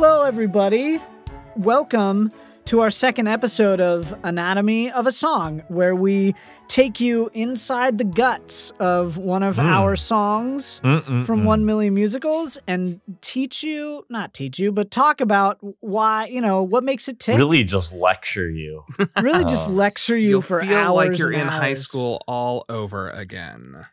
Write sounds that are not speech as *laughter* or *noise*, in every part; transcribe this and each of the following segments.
Hello, everybody. Welcome to our second episode of Anatomy of a Song, where we take you inside the guts of one of Mm. our songs Mm-mm-mm. from 1 Million Musicals and teach you, not teach you, but talk about why, you know, what makes it tick. really just lecture you. *laughs* Really just Oh. lecture you You'll for feel hours. like you're and in high school all over again.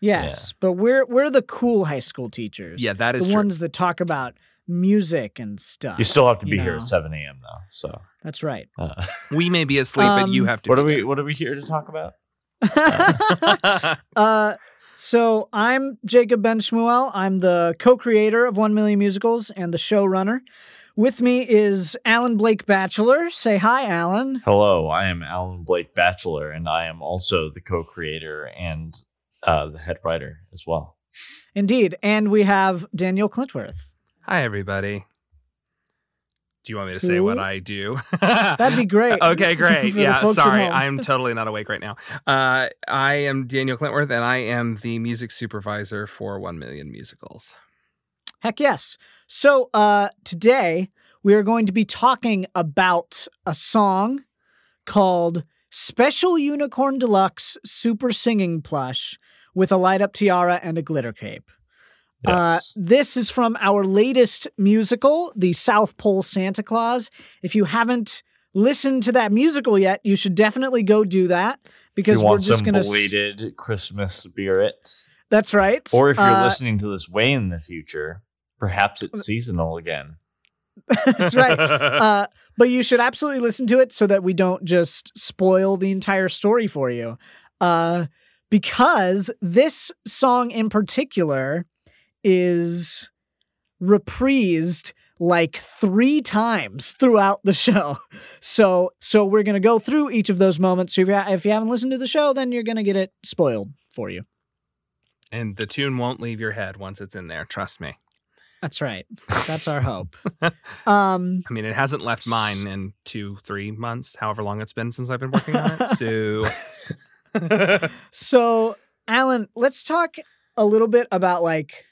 Yes, but we're we're the cool high school teachers. Yeah, that is the true. ones that talk about music and stuff. You still have to you be here at 7 a.m. though. So, That's right. uh, we may be asleep, but you Um, have to. what be are we? What are we here to talk about? *laughs* uh, so I'm Jacob Ben Shmuel. I'm the co-creator of One Million Musicals and the showrunner. With me is Alan Blake Batchelor. Say hi, Alan. Hello, I am Alan Blake Batchelor, and I am also the co-creator and uh, the head writer as well. Indeed, and we have Daniel Klintworth. Hi, everybody. Do you want me to say what I do? *laughs* That'd be great. Okay, great. Yeah, sorry. I'm totally not awake right now. Uh, I am Daniel Klintworth, and I am the music supervisor for 1 Million Musicals. Heck yes. So uh, today we are going to be talking about a song called Special Unicorn Deluxe Super Singing Plush with a light up tiara and a glitter cape. Uh, this is from our latest musical, The South Pole Santa Claus. If you haven't listened to that musical yet, you should definitely go do that because we're just going to. belated Christmas spirit, That's right. or if you're Uh, listening to this way in the future, perhaps it's *laughs* seasonal again. That's right. *laughs* uh, but you should absolutely listen to it so that we don't just spoil the entire story for you. Uh, because this song in particular is reprised like three times throughout the show. So so we're gonna go through each of those moments. So if you, if you haven't listened to the show, then you're gonna get it spoiled for you. and the tune won't leave your head once it's in there. Trust me. That's right. That's our hope. *laughs* Um, I mean, it hasn't left mine in two, three months, however long it's been since I've been working on it. *laughs* So. So, Alan, let's talk a little bit about like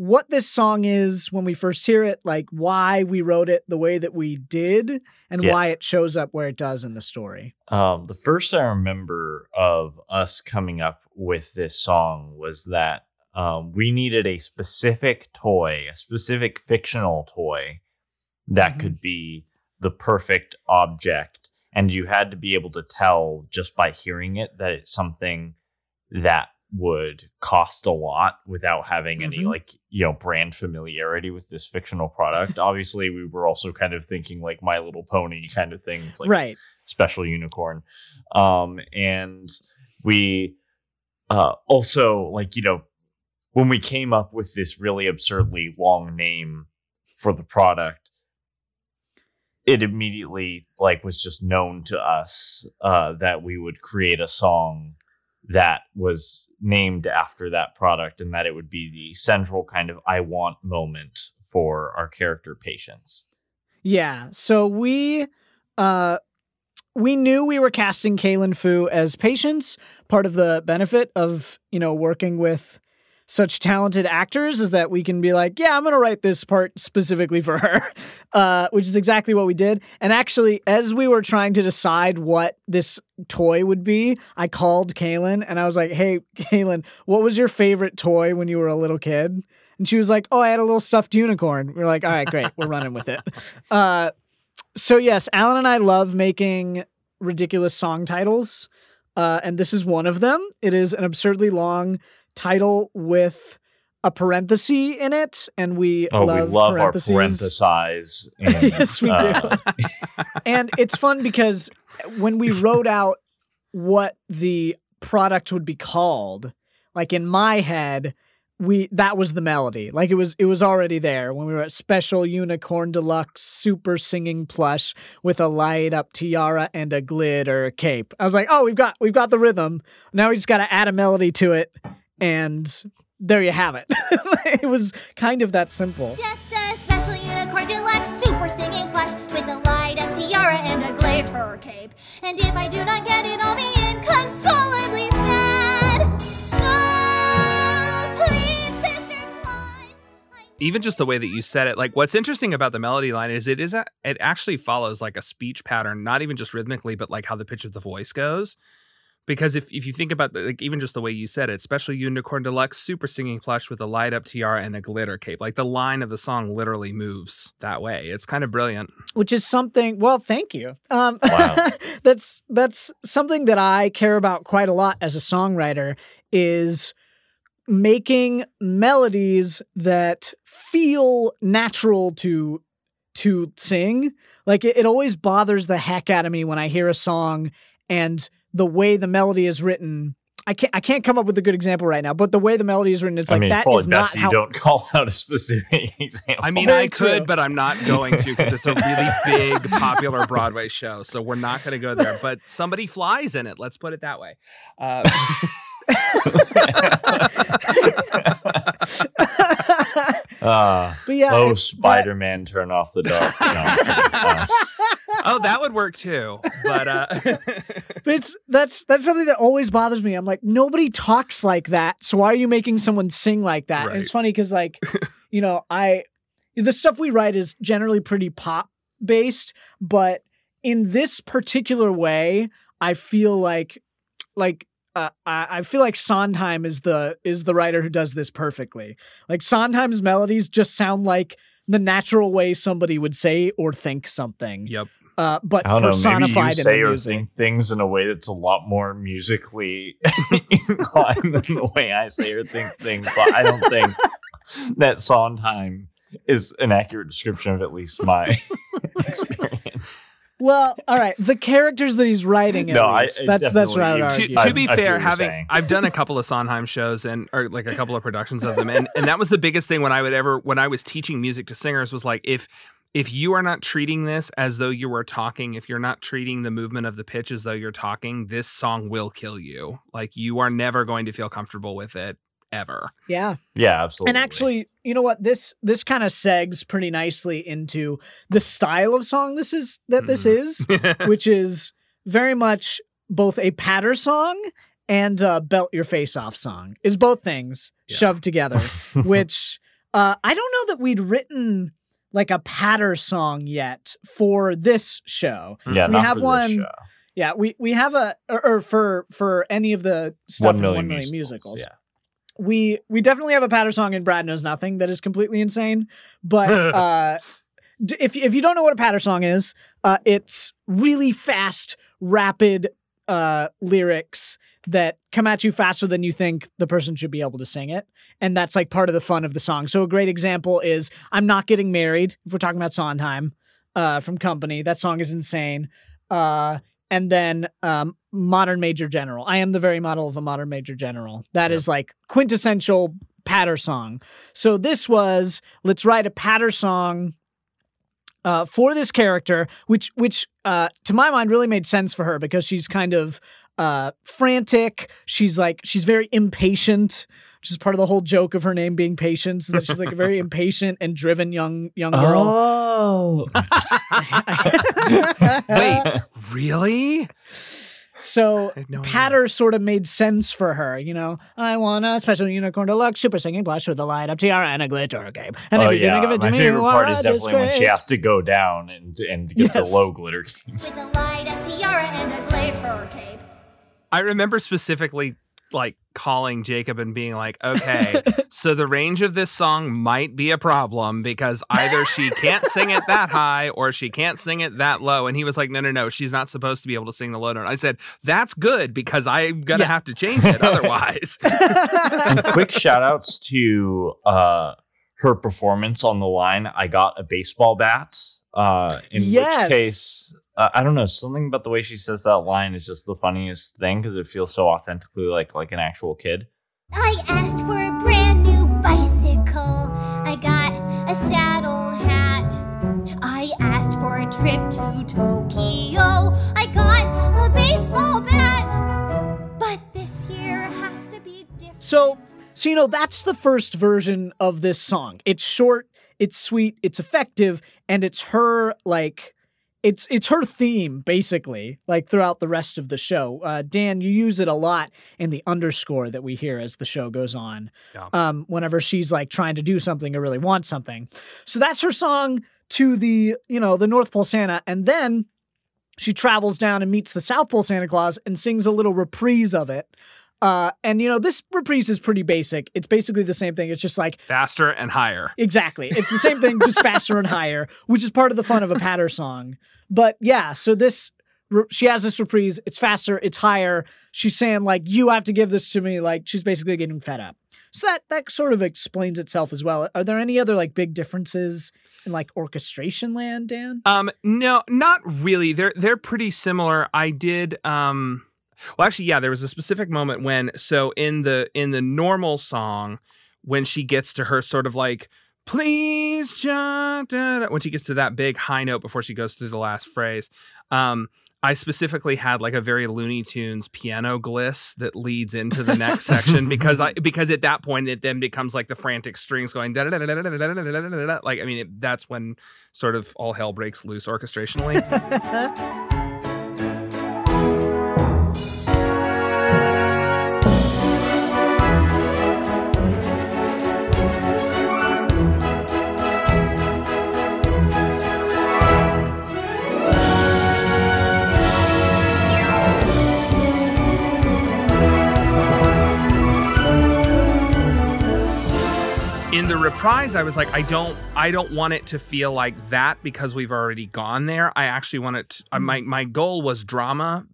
what this song is when we first hear it, like why we wrote it the way that we did, and Yeah. why it shows up where it does in the story. Um, the first I remember of us coming up with this song was that um, we needed a specific toy, a specific fictional toy that Mhm. could be the perfect object. And you had to be able to tell just by hearing it that it's something that would cost a lot without having any Mhm. like you know brand familiarity with this fictional product *laughs* obviously we were also kind of thinking like my little pony kind of things like right. special unicorn um and we uh also like you know when we came up with this really absurdly long name for the product it immediately like was just known to us uh that we would create a song that was named after that product and that it would be the central kind of i want moment for our character patience Yeah. So we uh we knew we were casting Kaylin Fu as Patience. Part of the benefit of, you know, working with such talented actors is that we can be like, yeah, I'm going to write this part specifically for her, *laughs* uh, which is exactly what we did. And actually, as we were trying to decide what this toy would be, I called Kaylin and I was like, hey, *laughs* Kaylin, what was your favorite toy when you were a little kid? And she was like, oh, I had a little stuffed unicorn. We are like, all right, great. We're running with it. *laughs* Uh, so, yes, Alan and I love making ridiculous song titles. Uh, and this is one of them. It is an absurdly long title with a parenthesis in it, and we oh love, we love our parenthesize *laughs* and, Yes, we do. uh, *laughs* and it's fun because when we wrote out what the product would be called, like in my head, we that was the melody. Like it was it was already there when we were at special unicorn deluxe super singing plush with a light up tiara and a glitter cape. I was like, "Oh, we've got we've got the rhythm. Now we just got to add a melody to it." And there you have it. *laughs* it was kind of that simple. Just a special unicorn deluxe super singing plush with a light up tiara and a glitter cape. And if I do not get it, I'll be inconsolably sad. So please, Mr. Claus, even just the way that you said it like what's interesting about the melody line is it is a, it actually follows like a speech pattern not even just rhythmically but like how the pitch of the voice goes because if, if you think about the, like even just the way you said it special unicorn deluxe super singing plush with a light up tiara and a glitter cape. Like the line of the song literally moves that way. It's kind of brilliant. Which is something well thank you. Um Wow. *laughs* that's that's something that i care about quite a lot as a songwriter is making melodies that feel natural to to sing. Like it, it always bothers the heck out of me when i hear a song and the way the melody is written I can't I can't come up with a good example right now, but the way the melody is written, it's I like mean, it's that probably is not best how you don't *laughs* call out a specific example. i mean Very i could true. but i'm not going to because it's a really *laughs* big popular broadway show so we're not going to go there but somebody flies in it let's put it that way uh, *laughs* uh, but yeah, oh, Spider-Man, turn off the dark. *laughs* No, oh that would work too but uh *laughs* But it's that's that's something that always bothers me. I'm like, nobody talks like that. So why are you making someone sing like that? And it's funny because like, *laughs* you know, I the stuff we write is generally pretty pop based, but in this particular way, I feel like like uh, I, I feel like Sondheim is the is the writer who does this perfectly. Like Sondheim's melodies just sound like the natural way somebody would say or think something, yep uh, but I don't know. personified Maybe you in say or music. think things in a way that's a lot more musically *laughs* inclined than the way I say or think things. But I don't think *laughs* that Sondheim is an accurate description of at least my *laughs* experience. Well, all right. The characters that he's writing, at No, I- least. I that's that's what I would definitely- to, to be I- I fair, what you're having saying. I've done a couple of Sondheim shows and or like a couple of productions of them, and and that was the biggest thing when I would ever when I was teaching music to singers was like if if you are not treating this as though you were talking, if you're not treating the movement of the pitch as though you're talking, this song will kill you. Like you are never going to feel comfortable with it ever. yeah. Yeah, absolutely. And actually, you know what? This this kind of segs pretty nicely into the style of song this is that this Mm-hmm. is, *laughs* which is very much both a patter song and a belt your face off song. Is both things Yeah. shoved together, *laughs* which uh, I don't know that we'd written like a patter song yet for this show. yeah, we not have for this one- show. Yeah, we we have a or, or for for any of the stuff One in million, one million musicals. musicals. We we definitely have a patter song in Brad Knows Nothing that is completely insane. But *laughs* uh, d- if if you don't know what a patter song is, uh, it's really fast, rapid uh, lyrics that come at you faster than you think the person should be able to sing it, and that's like part of the fun of the song. So a great example is "I'm Not Getting Married." If we're talking about Sondheim uh, from Company, that song is insane. Uh, and then um, modern major general. I am the very model of a modern major general. That is like quintessential patter song. So this was let's write a patter song uh, for this character, which which uh, to my mind really made sense for her because she's kind of uh, frantic. She's like she's very impatient, which is part of the whole joke of her name being Patience. That she's like a very *laughs* impatient and driven young young girl. Oh, *laughs* Wait, really? so I had no idea. patter sort of made sense for her, you know. I want a special unicorn deluxe super singing plush with a light up tiara and a glitter cape. And oh if you yeah. can give it to My me, favorite part is definitely when she has to go down and and get Yes. the low glitter. With a light up tiara and a glitter cape. I remember specifically like calling Jacob and being like, okay, *laughs* so the range of this song might be a problem because either she can't sing it that high or she can't sing it that low. And he was like, no, no, no, she's not supposed to be able to sing the low note. I said, that's good because I'm going to Yeah. have to change it otherwise. *laughs* and quick shout outs to uh her performance on the line i got a baseball bat uh in Yes. which case uh, i don't know something about the way she says that line is just the funniest thing because it feels so authentically like like an actual kid I asked for a brand new bicycle. I got a saddle hat. I asked for a trip to Tokyo. I got a baseball bat. But this year has to be different. So, so you know, that's the first version of this song. It's short, it's sweet, it's effective, and it's her like it's it's her theme basically, like throughout the rest of the show. Uh, Dan, you use it a lot in the underscore that we hear as the show goes on. Yeah. Um, whenever she's like trying to do something or really wants something, so that's her song to the you know the North Pole Santa, and then she travels down and meets the South Pole Santa Claus and sings a little reprise of it. Uh, and you know this reprise is pretty basic. It's basically the same thing. It's just like Faster and higher. Exactly. It's the same thing, just *laughs* faster and higher, which is part of the fun of a patter song. But yeah, so this she has this reprise. It's faster. It's higher. She's saying like, "You have to give this to me." Like she's basically getting fed up. So that that sort of explains itself as well. Are there any other like big differences in like orchestration land, Dan? Um, no, not really. They're they're pretty similar. I did um well actually yeah, there was a specific moment when so in the in the normal song, when she gets to her sort of like please John, da, da," when she gets to that big high note before she goes through the last phrase. Um I specifically had like a very Looney Tunes piano gliss that leads into the next section because I because at that point it then becomes like the frantic strings going da da da da da da da da. like I mean it, that's when sort of all hell breaks loose orchestrationally. Reprise i was like i don't i don't want it to feel like that because we've already gone there. I actually want it to, uh, my my goal was drama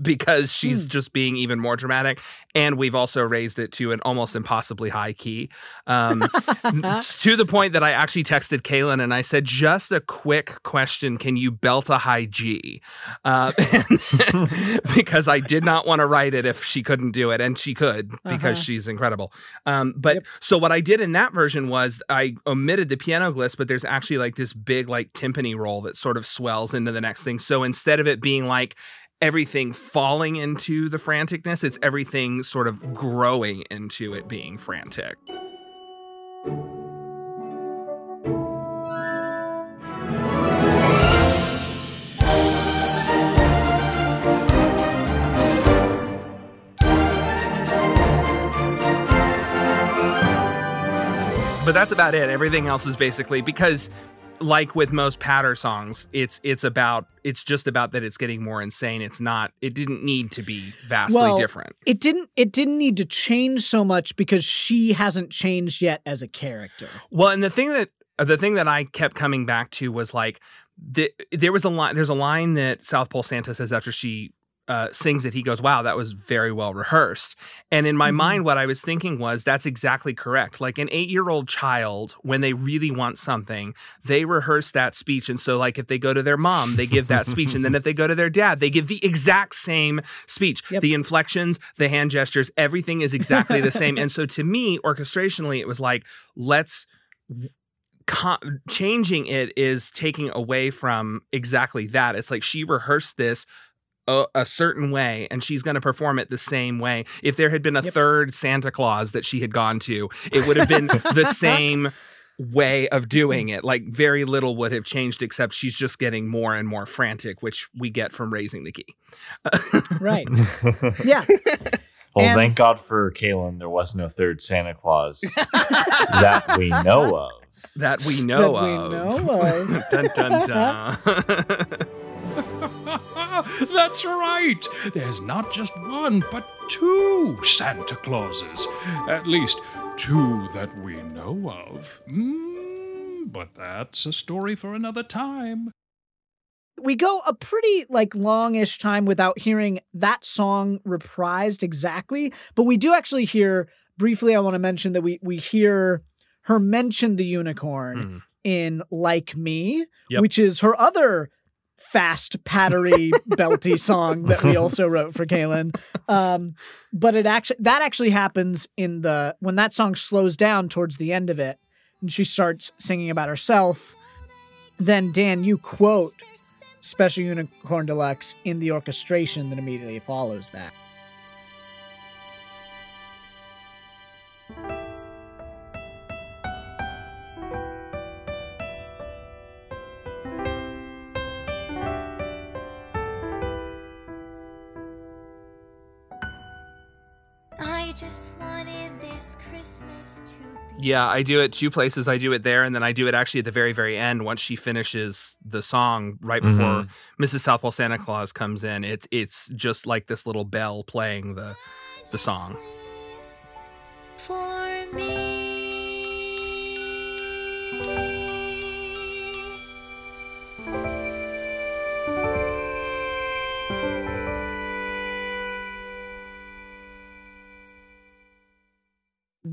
because she's Hmm. just being even more dramatic and we've also raised it to an almost impossibly high key um, *laughs* to the point that i actually texted kaylin and i said just a quick question can you belt a high g uh, *laughs* *laughs* because i did not want to write it if she couldn't do it and she could because Uh-huh. she's incredible um, but Yep. so what I did in that version was I omitted the piano gliss, but there's actually like this big like timpani roll that sort of swells into the next thing. So instead of it being like everything falling into the franticness, it's everything sort of growing into it being frantic. but that's about it. Everything else is basically because like with most patter songs, it's it's about it's just about that it's getting more insane. It's not it didn't need to be vastly Well, different. It didn't it didn't need to change so much because she hasn't changed yet as a character. Well, and the thing that the thing that I kept coming back to was like the, there was a line there's a line that South Pole Santa says after she uh, sings it, he goes, "Wow, that was very well rehearsed." And in my Mhm. mind, what I was thinking was, "That's exactly correct." Like an eight-year-old child, when they really want something, they rehearse that speech. And so, like if they go to their mom, they give that speech, and then if they go to their dad, they give the exact same speech. Yep. The inflections, the hand gestures, everything is exactly the same. And so, to me, orchestrationally, it was like, let's con- changing it is taking away from exactly that. It's like she rehearsed this a, a certain way and she's going to perform it the same way. If there had been a Yep. third Santa Claus that she had gone to, it would have been the *laughs* same way of doing mm. it. Like very little would have changed except she's just getting more and more frantic, which we get from raising the key. Right. *laughs* Yeah. Well, And- thank God for Kaylin, there was no third Santa Claus *laughs* that we know of. That we know That we of. know of. dun dun dun. *laughs* That's right. There's not just one, but two Santa Clauses. At least two that we know of. Mm, but that's a story for another time. we go a pretty like longish time without hearing that song reprised exactly but we do actually hear briefly i want to mention that we we hear her mention the unicorn Mm. in like me Yep. which is her other fast pattery belty *laughs* song that we also wrote for Kaylin. Um, but it actually that actually happens in the when that song slows down towards the end of it and she starts singing about herself then Dan you quote Special Unicorn Deluxe in the orchestration that immediately follows that. Just wanted this Christmas to be. Yeah, I do it two places. I do it there, and then I do it actually at the very, very end once she finishes the song right before Mhm. Mrs. Southpole Santa Claus comes in. It's it's just like this little bell playing the the song.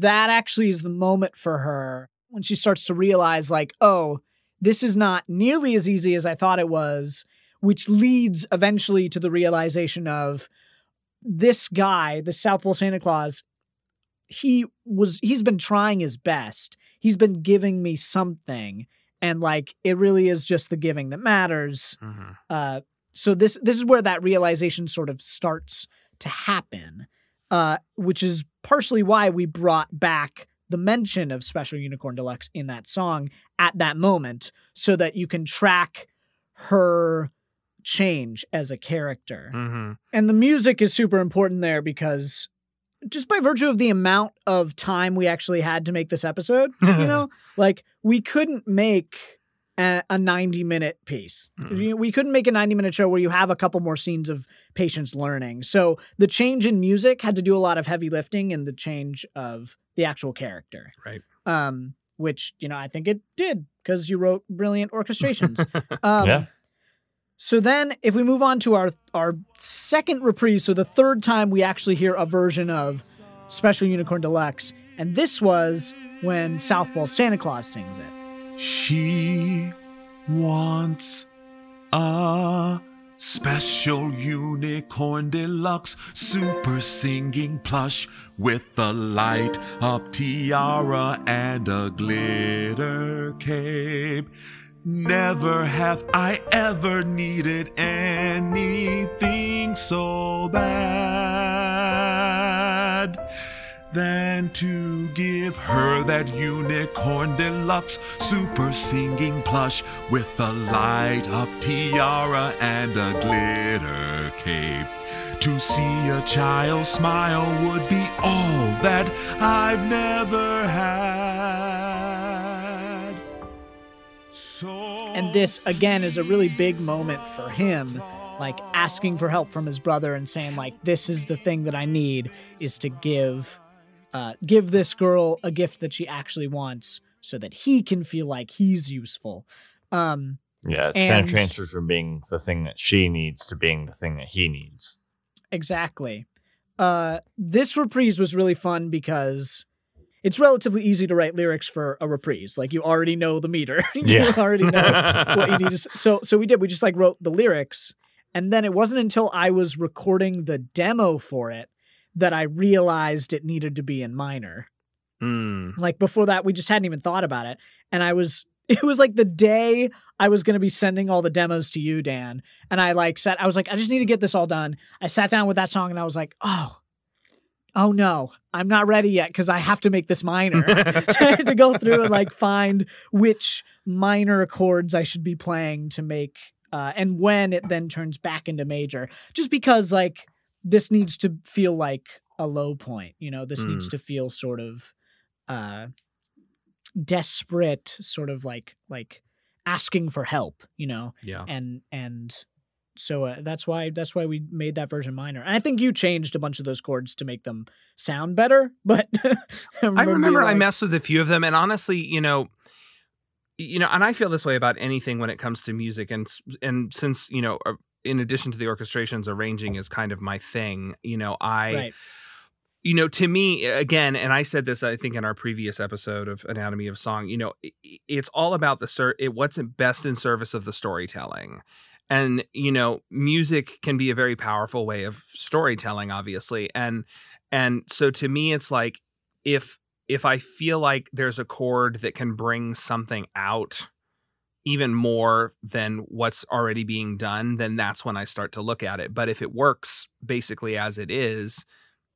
That actually is the moment for her when she starts to realize like oh this is not nearly as easy as i thought it was which leads eventually to the realization of this guy the south pole santa claus he was he's been trying his best. He's been giving me something and like it really is just the giving that matters. Mhm. uh, so this this is where that realization sort of starts to happen, uh, which is partially why we brought back the mention of Special Unicorn Deluxe in that song at that moment, so that you can track her change as a character. Mhm. And the music is super important there because just by virtue of the amount of time we actually had to make this episode, you *laughs* know, like we couldn't make a, a 90 minute piece. Mm-mm. We couldn't make a 90 minute show where you have a couple more scenes of Patience learning. So the change in music had to do a lot of heavy lifting and the change of the actual character. Right. Um, which, you know, I think it did because you wrote brilliant orchestrations. *laughs* Um, Yeah. So then, if we move on to our our second reprise, so the third time we actually hear a version of Special Unicorn Deluxe, and this was when South Pole Santa Claus sings it. She wants a special unicorn deluxe super singing plush with a light up tiara and a glitter cape. Never have I ever needed anything so bad than to give her that unicorn deluxe super singing plush with a light up tiara and a glitter cape. To see a child smile would be all that I've never had. So And this, again, is a really big moment for him, like asking for help from his brother and saying, like, this is the thing that I need is to give uh, give this girl a gift that she actually wants so that he can feel like he's useful. Um, Yeah, it's kind of transferred from being the thing that she needs to being the thing that he needs. Exactly. Uh, this reprise was really fun because it's relatively easy to write lyrics for a reprise. Like you already know the meter. *laughs* you Yeah. already know *laughs* what you need to. So so we did. We just like wrote the lyrics, and then it wasn't until I was recording the demo for it that I realized it needed to be in minor. Mm. Like before that, we just hadn't even thought about it. And I was, *laughs* it was like the day I was going to be sending all the demos to you, Dan. And I like said, I was like, I just need to get this all done. I sat down with that song and I was like, oh, oh no, I'm not ready yet because I have to make this minor. *laughs* so I had to go through and like find which minor chords I should be playing to make, uh, and when it then turns back into major. Just because like this needs to feel like a low point, you know, this needs to feel sort of uh desperate, sort of like like asking for help, you know, Yeah. and and so uh, that's why that's why we made that version minor. And I think you changed a bunch of those chords to make them sound better. *laughs* But I remember I like, messed with a few of them, and honestly, you know, you know, and I feel this way about anything when it comes to music, and and since you know, in addition to the orchestrations, arranging is kind of my thing. You know, I. right. you know to me again and i said this i think in our previous episode of anatomy of song you know i- i- it's all about the ser- it, what's best in service of the storytelling and you know music can be a very powerful way of storytelling obviously and and so to me it's like if if i feel like there's a chord that can bring something out even more than what's already being done then that's when i start to look at it. But if it works basically as it is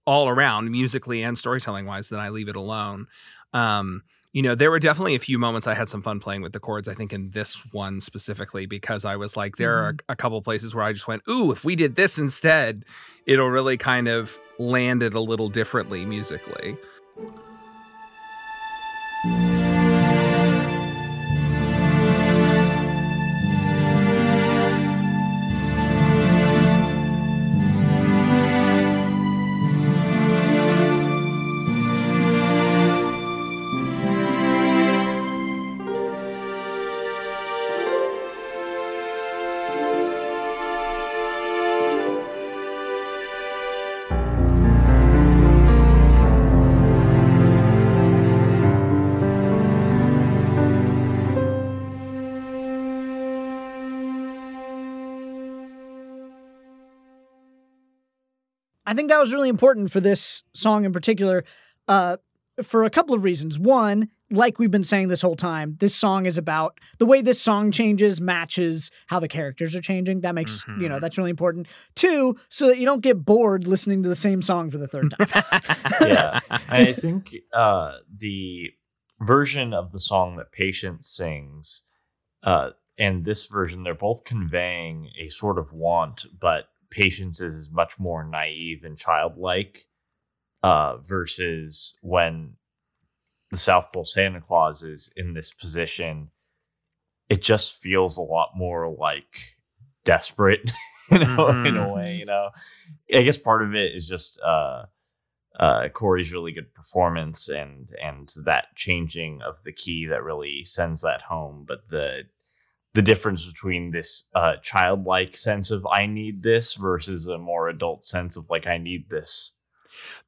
all around musically and storytelling wise then i leave it alone. Um you know there were definitely a few moments i had some fun playing with the chords i think in this one specifically because i was like there are a couple places where i just went ooh if we did this instead it'll really kind of land it a little differently musically. I think that was really important for this song in particular, uh, for a couple of reasons. One, like we've been saying this whole time, this song is about the way this song changes matches how the characters are changing. That makes, you know, Mhm. that's really important. Two, so that you don't get bored listening to the same song for the third *laughs* time. Yeah. I think uh, the version of the song that Patience sings uh, and this version, they're both conveying a sort of want, but Patience is much more naive and childlike uh, versus when the South Pole Santa Claus is in this position. It just feels a lot more like desperate, *laughs* you know, in a Mhm. way, you know. I guess part of it is just uh uh, Corey's really good performance and and that changing of the key that really sends that home. But the the difference between this uh, childlike sense of I need this versus a more adult sense of like I need this.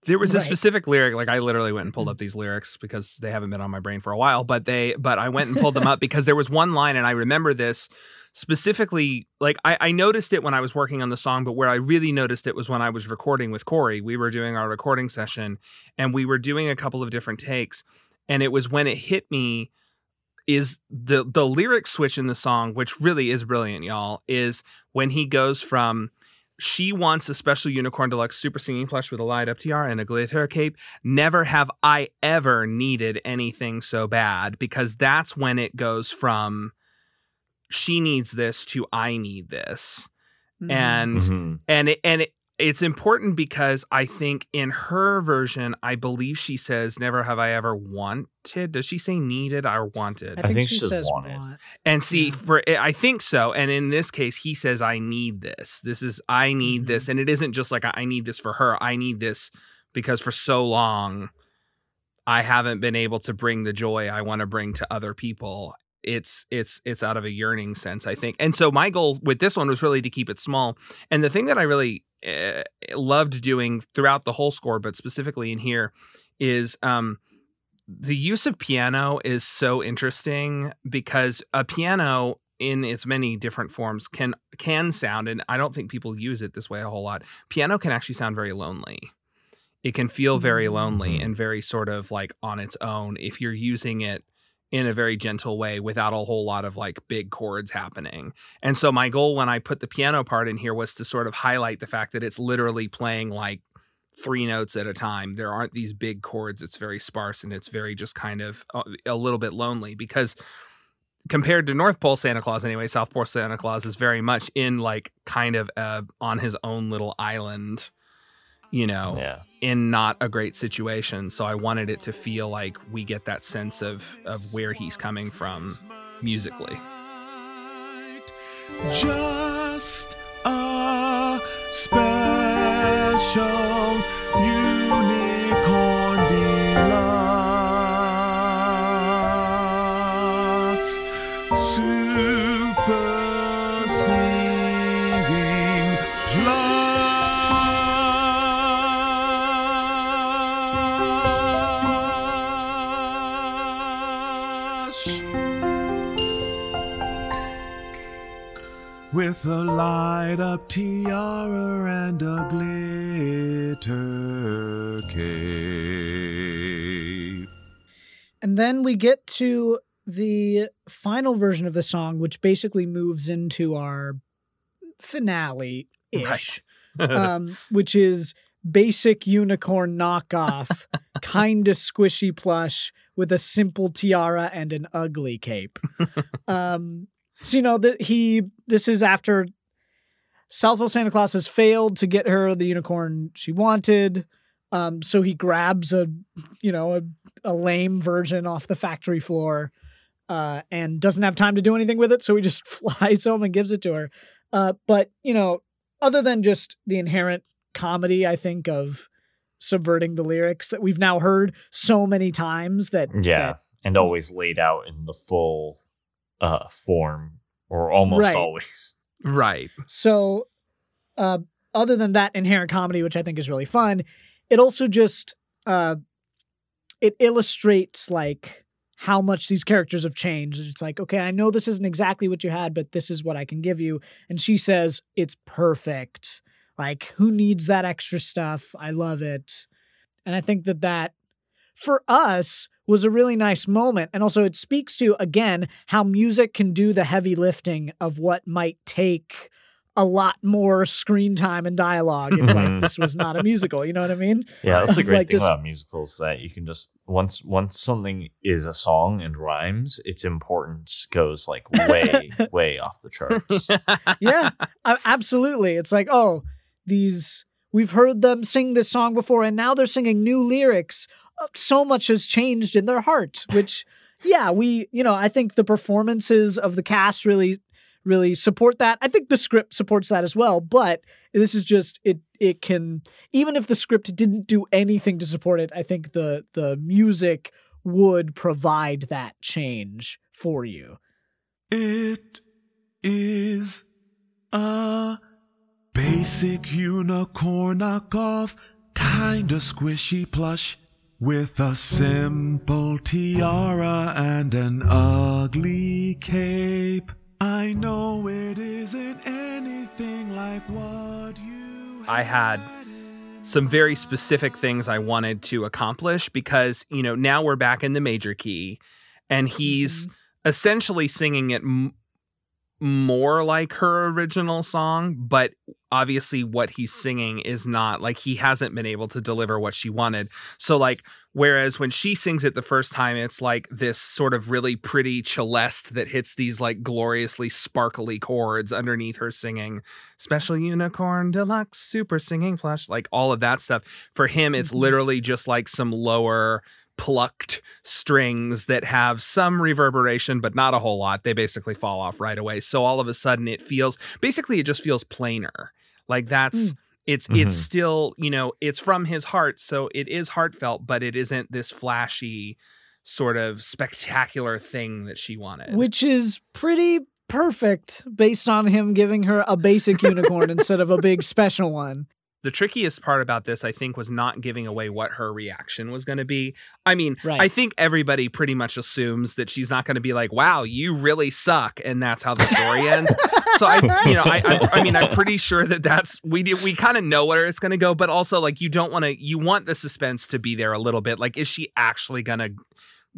There was a specific lyric, like I literally went and pulled up these lyrics because they haven't been on my brain for a while, but they but I went and pulled them up *laughs* because there was one line and I remember this specifically like I, I noticed it when I was working on the song, but where I really noticed it was when I was recording with Corey. We were doing our recording session and we were doing a couple of different takes. And it was when it hit me is the the lyric switch in the song, which really is brilliant, y'all, is when he goes from she wants a special unicorn deluxe super singing plush with a light up tiara and a glitter cape. Never have I ever needed anything so bad because that's when it goes from she needs this to I need this. Mhm. And Mhm. and it, and it, it's important because I think in her version, I believe she says, "Never have I ever wanted." Does she say needed or wanted? I I think, think she she says says wanted. want. And see, Yeah. for eh, I think so. And in this case, he says, "I need this. This is I need this." Mm-hmm. And it isn't just like I need this for her. I need this because for so long, I haven't been able to bring the joy I want to bring to other people. It's it's it's out of a yearning sense, I think. And so my goal with this one was really to keep it small. And the thing that I really uh, loved doing throughout the whole score, but specifically in here, is um, the use of piano is so interesting because a piano in its many different forms can can sound and I don't think people use it this way a whole lot. Piano can actually sound very lonely. It can feel very lonely Mhm. and very sort of like on its own if you're using it in a very gentle way without a whole lot of like big chords happening. And so my goal when I put the piano part in here was to sort of highlight the fact that it's literally playing like three notes at a time. There aren't these big chords. It's very sparse and it's very just kind of uh, a little bit lonely because compared to North Pole Santa Claus anyway, South Pole Santa Claus is very much in like kind of uh, on his own little island, you know, Yeah. in not a great situation. So I wanted it to feel like we get that sense of of where he's coming from musically. Just a special unicorn plush. With a light up tiara and a glitter cape. And then we get to the final version of the song, which basically moves into our finale ish, *laughs* um, *laughs* which is basic unicorn knockoff, kind of squishy plush with a simple tiara and an ugly cape. *laughs* um, so you know that he this is after South Pole Santa Claus has failed to get her the unicorn she wanted. Um, so he grabs a, you know, a, a lame version off the factory floor, uh, and doesn't have time to do anything with it. So he just *laughs* flies home and gives it to her. Uh, but you know, other than just the inherent comedy, I think of subverting the lyrics that we've now heard so many times that Yeah, that- and always laid out in the full uh form, or almost Right. always. Right. So, uh, other than that inherent comedy, which I think is really fun, it also just uh, it illustrates like how much these characters have changed. It's like, okay, I know this isn't exactly what you had, but this is what I can give you. And she says it's perfect. Like, who needs that extra stuff? I love it. And I think that that for us was a really nice moment. And also, it speaks to, again, how music can do the heavy lifting of what might take a lot more screen time and dialogue if like Mhm. this was not a musical. You know what I mean? Yeah, that's the great like, thing just- about musicals that you can just once once something is a song and rhymes, its importance goes like way *laughs* way off the charts. yeah, absolutely. It's like, oh, these we've heard them sing this song before, and now they're singing new lyrics. Uh, So much has changed in their heart, *laughs* which, yeah, we, you know, I think the performances of the cast really, really support that. I think the script supports that as well, but this is just it. It can even if the script didn't do anything to support it, I think the the music would provide that change for you. It is a basic unicorn knockoff, kinda squishy plush, with a simple tiara and an ugly cape. I know it isn't anything like what you. I had some very specific things I wanted to accomplish because, you know, now we're back in the major key and he's mm-hmm. essentially singing it m- more like her original song, but obviously what he's singing is not like he hasn't been able to deliver what she wanted. So, like, whereas when she sings it the first time, it's like this sort of really pretty celeste that hits these like gloriously sparkly chords underneath her singing special unicorn deluxe super singing plush like all of that stuff for him it's Mhm. literally just like some lower plucked strings that have some reverberation but not a whole lot. They basically fall off right away. So all of a sudden it feels basically it just feels plainer. Like that's it's it's Mhm. still you know it's from his heart so it is heartfelt but it isn't this flashy sort of spectacular thing that she wanted. Which is pretty perfect based on him giving her a basic unicorn instead of a big special one. The trickiest part about this i think was not giving away what her reaction was going to be. I mean Right. i think everybody pretty much assumes that she's not going to be like wow you really suck and that's how the story ends. So i you know i i, I mean i'm pretty sure that that's we do, we kind of know where it's going to go but also like you don't want to you want the suspense to be there a little bit. Like is she actually going to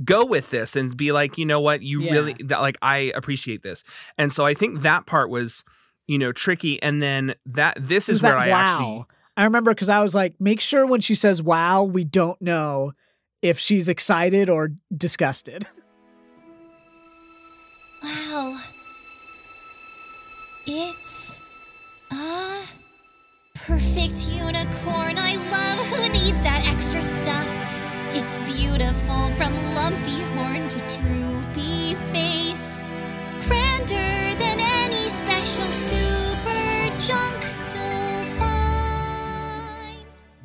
go with this and be like you know what? You Yeah. really that, like i appreciate this. And so i think that part was you know tricky and then that this Is is where that i wow? actually I remember because I was like, make sure when she says wow, we don't know if she's excited or disgusted. Wow. It's a perfect unicorn. I love who needs that extra stuff. It's beautiful from lumpy horn to droopy face.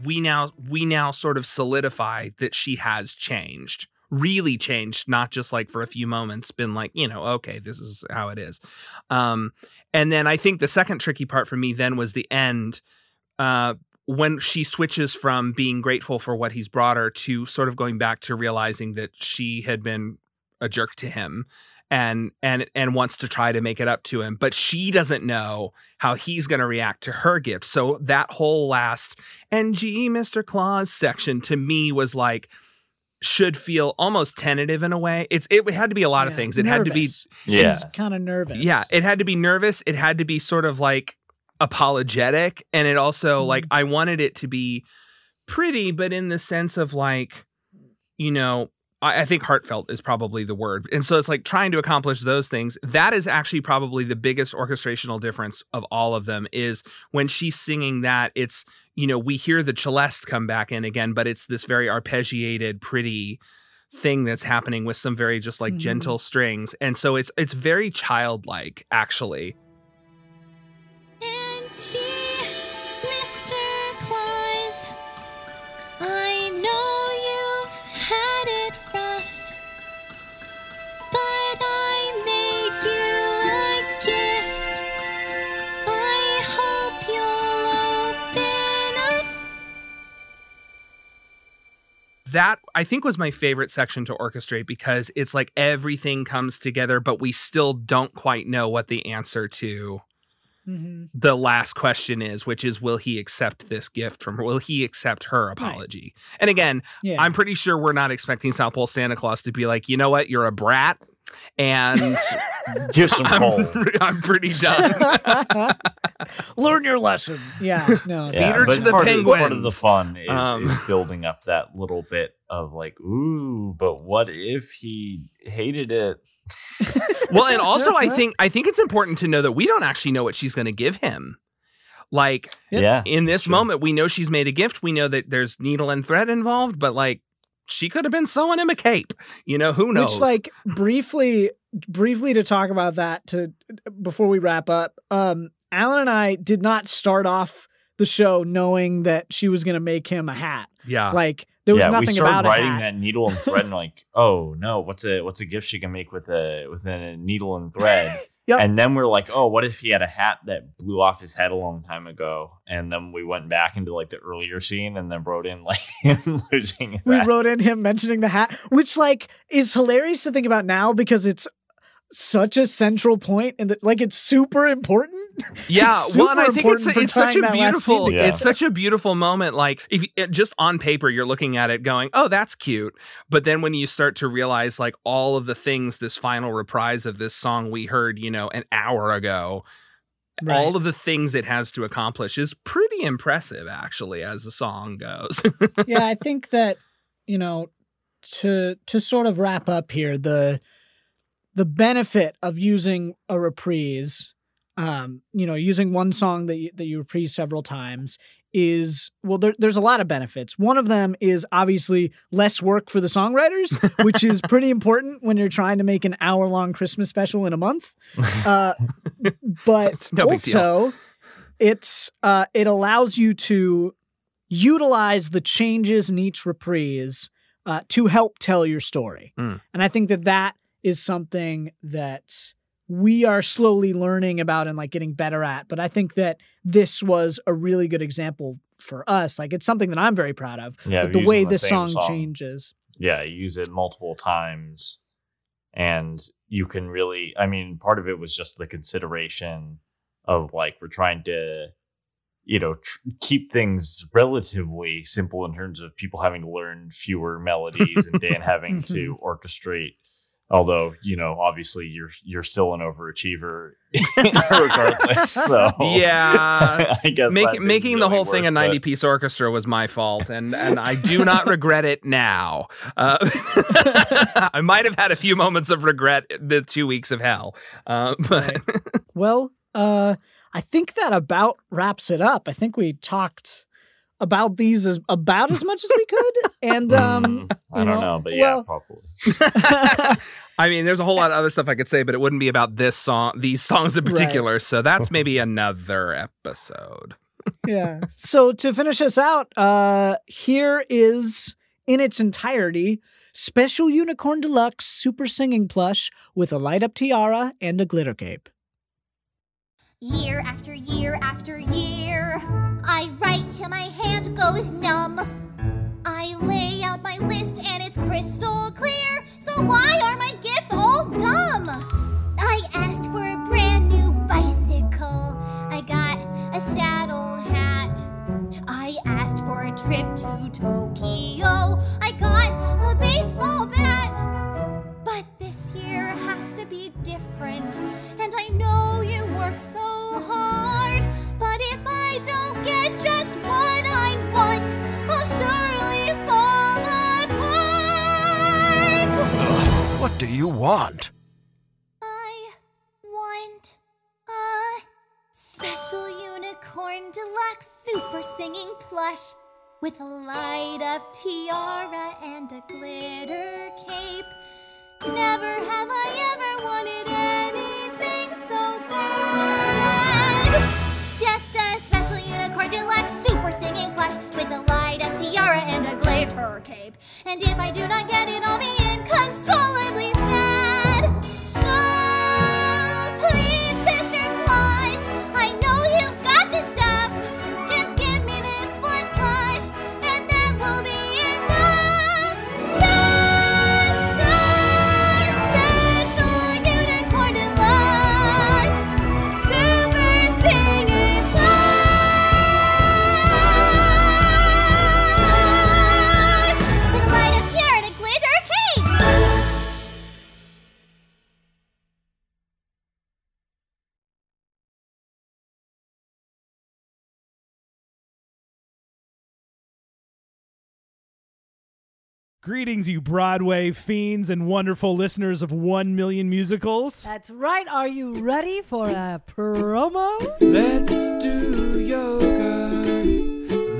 We now we now sort of solidify that she has changed really changed not just like for a few moments been like you know okay this is how it is. Um and then i think the second tricky part for me then was the end uh when she switches from being grateful for what he's brought her to sort of going back to realizing that she had been a jerk to him and and and wants to try to make it up to him but she doesn't know how he's going to react to her gift so that whole last ng mr claus section to me was like should feel almost tentative in a way it's it had to be a lot of things it had to be. Yeah. Kind of nervous. yeah, it had to be nervous. It had to be sort of like apologetic. And it also, mm-hmm. like, I wanted it to be pretty, but in the sense of like, you know, I, I think heartfelt is probably the word. And so it's like trying to accomplish those things. That is actually probably the biggest orchestrational difference of all of them is when she's singing that, it's, you know, we hear the celeste come back in again, but it's this very arpeggiated, pretty thing that's happening with some very just like Mhm. gentle strings. And so it's it's very childlike, actually. And gee, that I think was my favorite section to orchestrate because it's like everything comes together, but we still don't quite know what the answer to Mhm. the last question is, which is will he accept this gift from her? Will he accept her apology? And again, Yeah. I'm pretty sure we're not expecting South Pole Santa Claus to be like, you know what, you're a brat. And *laughs* Give some coal. I'm, I'm pretty done. *laughs* Learn your lesson. Yeah. No. Feed her to but the part Of, part of the fun is, Um, is building up that little bit of like, ooh, but what if he hated it? *laughs* well, and also I think I think it's important to know that we don't actually know what she's going to give him. Like Yeah. in this moment, we know she's made a gift. We know that there's needle and thread involved, but like she could have been sewing him a cape. You know, who knows? Which, like, briefly, briefly to talk about that to before we wrap up. Um, Alan and I did not start off the show knowing that she was going to make him a hat. yeah. Like, there was yeah, we nothing started about a writing hat. that needle and thread, and like, *laughs* oh no, what's a what's a gift she can make with a with a needle and thread? *laughs* Yep. And then we're like, oh, what if he had a hat that blew off his head a long time ago? And then we went back into like the earlier scene, and then wrote in *laughs* like him losing his we hat. wrote in him mentioning the hat, which like is hilarious to think about now because it's such a central point and that like it's super important. *laughs* Yeah, It's well, and I super think it's important for it's such a that last scene beautiful together. it's such a beautiful moment. Like if you- it, just on paper you're looking at it going, oh, that's cute, but then when you start to realize like all of the things this final reprise of this song we heard, you know, an hour ago, all of the things it has to accomplish is pretty impressive actually as the song goes. *laughs* yeah, I think that you know to to sort of wrap up here the the benefit of using a reprise, um, you know, using one song that you, that you reprise several times is well there, there's a lot of benefits. One of them is obviously less work for the songwriters which is *laughs* pretty important when you're trying to make an hour long christmas special in a month. Uh, but *laughs* no also it's uh, it allows you to utilize the changes in each reprise uh, to help tell your story. Mm. and i think that that is something that we are slowly learning about and like getting better at but i think that this was a really good example for us. Like it's something that i'm very proud of yeah, the way this same song, changes. Yeah, you use it multiple times and you can really I mean, part of it was just the consideration of like we're trying to you know tr- keep things relatively simple in terms of people having to learn fewer *laughs* melodies and Dan having to mm-hmm. orchestrate although you know obviously you're you're still an overachiever *laughs* regardless so Yeah. *laughs* I guess that Make, didn't making the really whole thing a 90 but- piece orchestra was my fault and and I do not regret it now. Uh, *laughs* I might have had a few moments of regret the 2 weeks of hell. Uh, but Well, uh, I think that about wraps it up. I think we talked about these as about as much as we could, *laughs* and um, Mm, I don't know, know, but yeah, well- probably. *laughs* I mean, there's a whole lot of other stuff I could say, but it wouldn't be about this song, these songs in Right. particular. So that's maybe *laughs* another episode. yeah. So to finish us out, uh, here is in its entirety special unicorn deluxe super singing plush with a light up tiara and a glitter cape. Year after year after year, I write till my hand goes numb. I lay out my list and it's crystal clear, so why are my gifts all dumb? I asked for a brand new bicycle, I got a saddle hat. I asked for a trip to Tokyo, I got a baseball bat. This year has to be different. And I know you work so hard. But if I don't get just what I want, I'll surely fall apart. What do you want? I want a special unicorn deluxe super singing plush with a light up tiara and a glitter cape. Never have I ever wanted anything so bad. Just a special unicorn deluxe super singing plush with a light up tiara and a glitter cape. And if I do not get it, I'll be inconsolably Greetings, you Broadway fiends and wonderful listeners of One Million Musicals. That's right. Are you ready for a promo? Let's do yoga.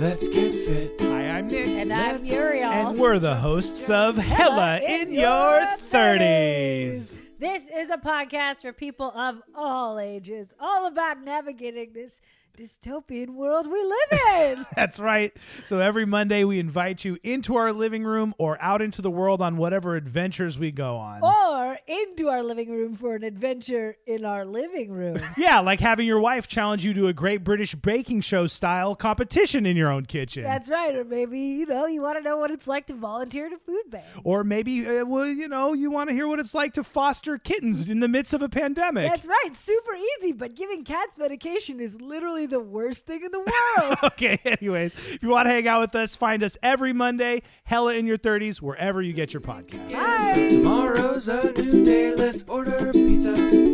Let's get fit. Hi, I'm Nick. And I'm Let's- Uriel. And we're the hosts of Hella in Your 30s. This is a podcast for people of all ages, all about navigating this dystopian world we live in. *laughs* That's right. So every Monday, we invite you into our living room or out into the world on whatever adventures we go on. or into our living room for an adventure in our living room. *laughs* Yeah, like having your wife challenge you to a great British baking show style competition in your own kitchen. That's right. Or maybe, you know, you want to know what it's like to volunteer at a food bank. or maybe, uh, well, you know, you want to hear what it's like to foster kittens in the midst of a pandemic. That's right. Super easy, but giving cats medication is literally the worst thing in the *laughs* world. okay, anyways, if you want to hang out with us, find us every Monday, Hella in Your 30s, wherever you get your podcast. So tomorrow's a new day. Let's order pizza.